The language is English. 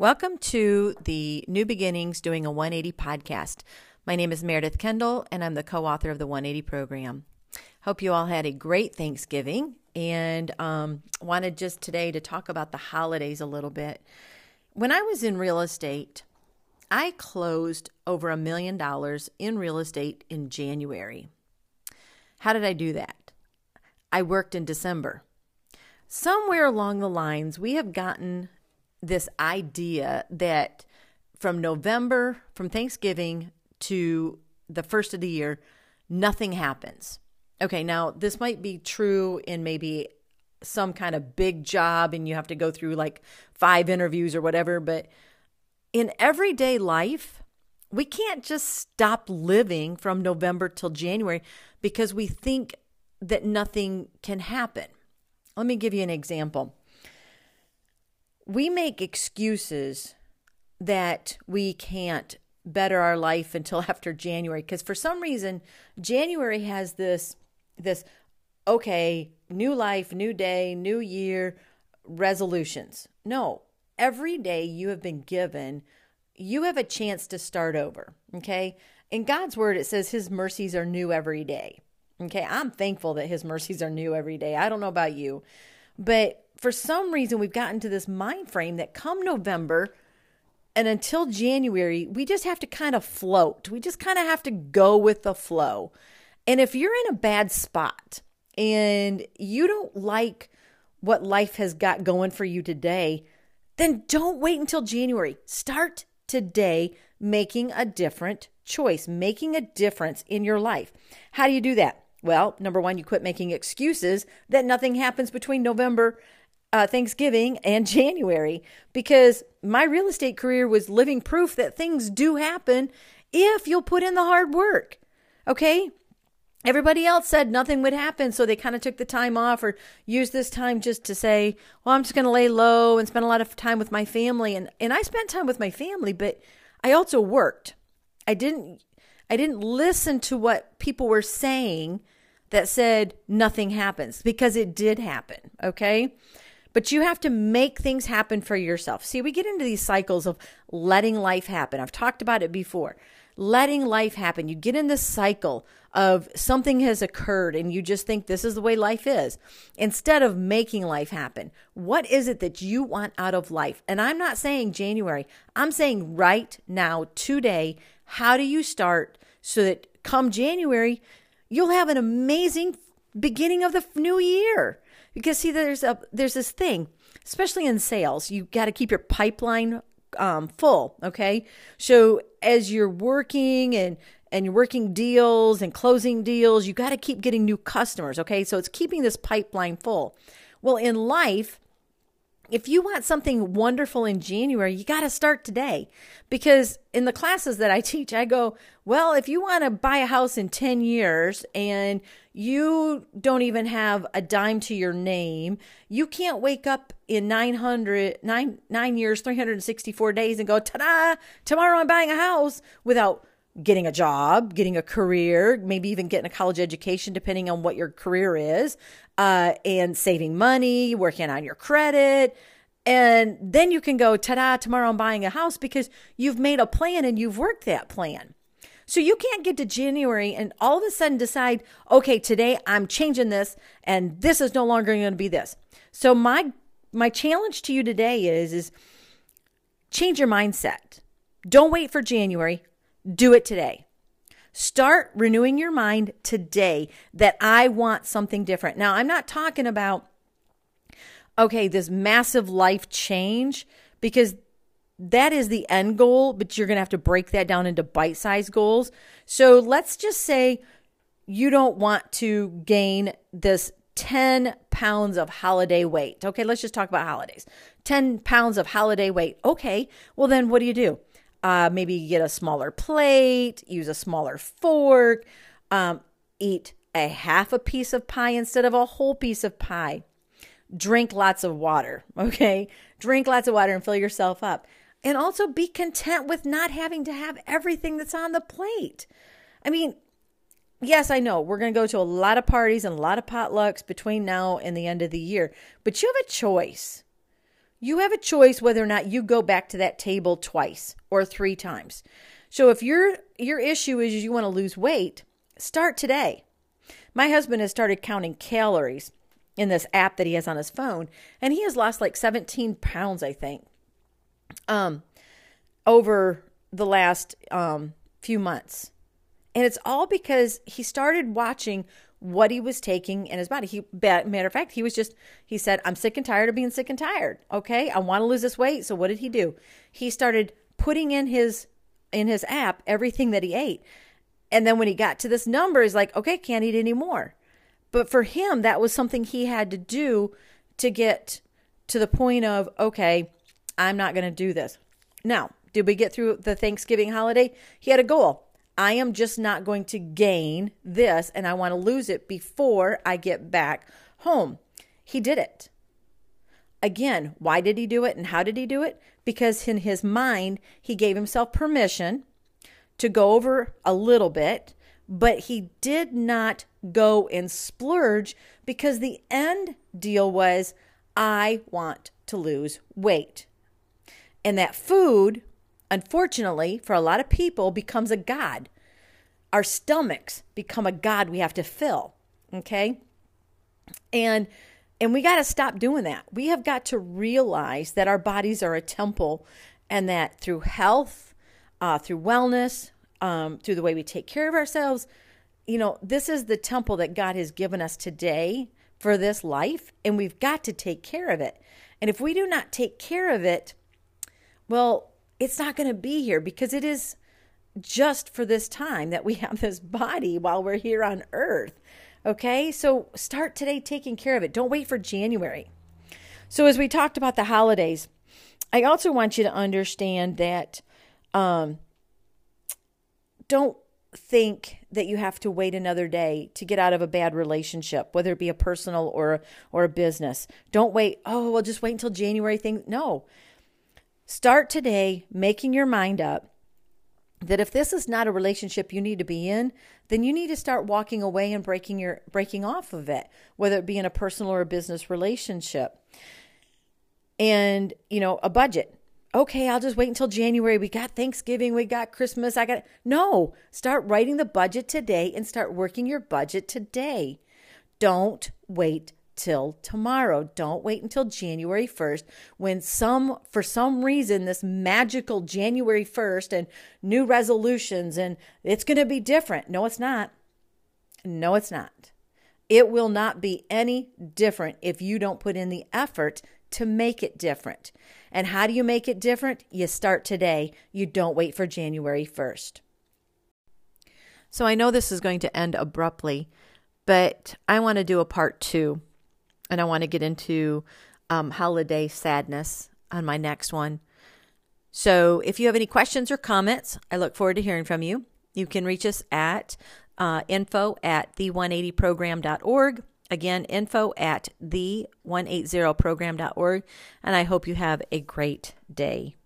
Welcome to the New Beginnings Doing a 180 podcast. My name is Meredith Kendall, and I'm the co author of the 180 program. Hope you all had a great Thanksgiving and um, wanted just today to talk about the holidays a little bit. When I was in real estate, I closed over a million dollars in real estate in January. How did I do that? I worked in December. Somewhere along the lines, we have gotten this idea that from November, from Thanksgiving to the first of the year, nothing happens. Okay, now this might be true in maybe some kind of big job and you have to go through like five interviews or whatever, but in everyday life, we can't just stop living from November till January because we think that nothing can happen. Let me give you an example we make excuses that we can't better our life until after January because for some reason January has this this okay, new life, new day, new year resolutions. No, every day you have been given, you have a chance to start over, okay? In God's word it says his mercies are new every day. Okay? I'm thankful that his mercies are new every day. I don't know about you, but for some reason we've gotten to this mind frame that come November and until January, we just have to kind of float. We just kind of have to go with the flow. And if you're in a bad spot and you don't like what life has got going for you today, then don't wait until January. Start today making a different choice, making a difference in your life. How do you do that? Well, number one, you quit making excuses that nothing happens between November uh, Thanksgiving and January because my real estate career was living proof that things do happen if you'll put in the hard work. Okay? Everybody else said nothing would happen, so they kind of took the time off or used this time just to say, "Well, I'm just going to lay low and spend a lot of time with my family." And and I spent time with my family, but I also worked. I didn't I didn't listen to what people were saying that said nothing happens because it did happen, okay? But you have to make things happen for yourself. See, we get into these cycles of letting life happen. I've talked about it before. Letting life happen. You get in this cycle of something has occurred and you just think this is the way life is instead of making life happen. What is it that you want out of life? And I'm not saying January, I'm saying right now, today, how do you start so that come January, you'll have an amazing beginning of the new year? because see there's a there's this thing especially in sales you got to keep your pipeline um, full okay? So as you're working and and you're working deals and closing deals you got to keep getting new customers okay? So it's keeping this pipeline full. Well in life if you want something wonderful in January, you got to start today. Because in the classes that I teach, I go, well, if you want to buy a house in 10 years and you don't even have a dime to your name, you can't wake up in 900, nine, nine years, 364 days and go, ta da, tomorrow I'm buying a house without getting a job, getting a career, maybe even getting a college education, depending on what your career is, uh, and saving money, working on your credit. And then you can go, ta da, tomorrow I'm buying a house because you've made a plan and you've worked that plan. So you can't get to January and all of a sudden decide, okay, today I'm changing this and this is no longer going to be this. So my my challenge to you today is is change your mindset. Don't wait for January. Do it today. Start renewing your mind today that I want something different. Now, I'm not talking about, okay, this massive life change because that is the end goal, but you're going to have to break that down into bite sized goals. So let's just say you don't want to gain this 10 pounds of holiday weight. Okay, let's just talk about holidays. 10 pounds of holiday weight. Okay, well, then what do you do? Uh, maybe get a smaller plate, use a smaller fork, um, eat a half a piece of pie instead of a whole piece of pie. Drink lots of water, okay? Drink lots of water and fill yourself up. And also be content with not having to have everything that's on the plate. I mean, yes, I know we're going to go to a lot of parties and a lot of potlucks between now and the end of the year, but you have a choice. You have a choice whether or not you go back to that table twice or three times. So if your your issue is you want to lose weight, start today. My husband has started counting calories in this app that he has on his phone, and he has lost like 17 pounds, I think, um, over the last um, few months. And it's all because he started watching what he was taking in his body. He, matter of fact, he was just, he said, I'm sick and tired of being sick and tired. Okay. I want to lose this weight. So what did he do? He started putting in his, in his app, everything that he ate. And then when he got to this number, he's like, okay, can't eat anymore. But for him, that was something he had to do to get to the point of, okay, I'm not going to do this. Now, did we get through the Thanksgiving holiday? He had a goal. I am just not going to gain this and I want to lose it before I get back home. He did it. Again, why did he do it and how did he do it? Because in his mind, he gave himself permission to go over a little bit, but he did not go and splurge because the end deal was I want to lose weight. And that food unfortunately, for a lot of people, becomes a God. Our stomachs become a God we have to fill. Okay? And and we got to stop doing that. We have got to realize that our bodies are a temple and that through health, uh, through wellness, um, through the way we take care of ourselves, you know, this is the temple that God has given us today for this life, and we've got to take care of it. And if we do not take care of it, well, it's not going to be here because it is just for this time that we have this body while we're here on earth. Okay, so start today taking care of it. Don't wait for January. So, as we talked about the holidays, I also want you to understand that um, don't think that you have to wait another day to get out of a bad relationship, whether it be a personal or or a business. Don't wait. Oh, well, just wait until January. Thing. No, Start today making your mind up that if this is not a relationship you need to be in, then you need to start walking away and breaking your breaking off of it, whether it be in a personal or a business relationship. And, you know, a budget. Okay, I'll just wait until January. We got Thanksgiving, we got Christmas. I got No, start writing the budget today and start working your budget today. Don't wait till tomorrow. Don't wait until January 1st when some for some reason this magical January 1st and new resolutions and it's going to be different. No, it's not. No, it's not. It will not be any different if you don't put in the effort to make it different. And how do you make it different? You start today. You don't wait for January 1st. So I know this is going to end abruptly, but I want to do a part two and I want to get into um, holiday sadness on my next one. So if you have any questions or comments, I look forward to hearing from you. You can reach us at uh, info at the180program.org. Again, info at the180program.org. And I hope you have a great day.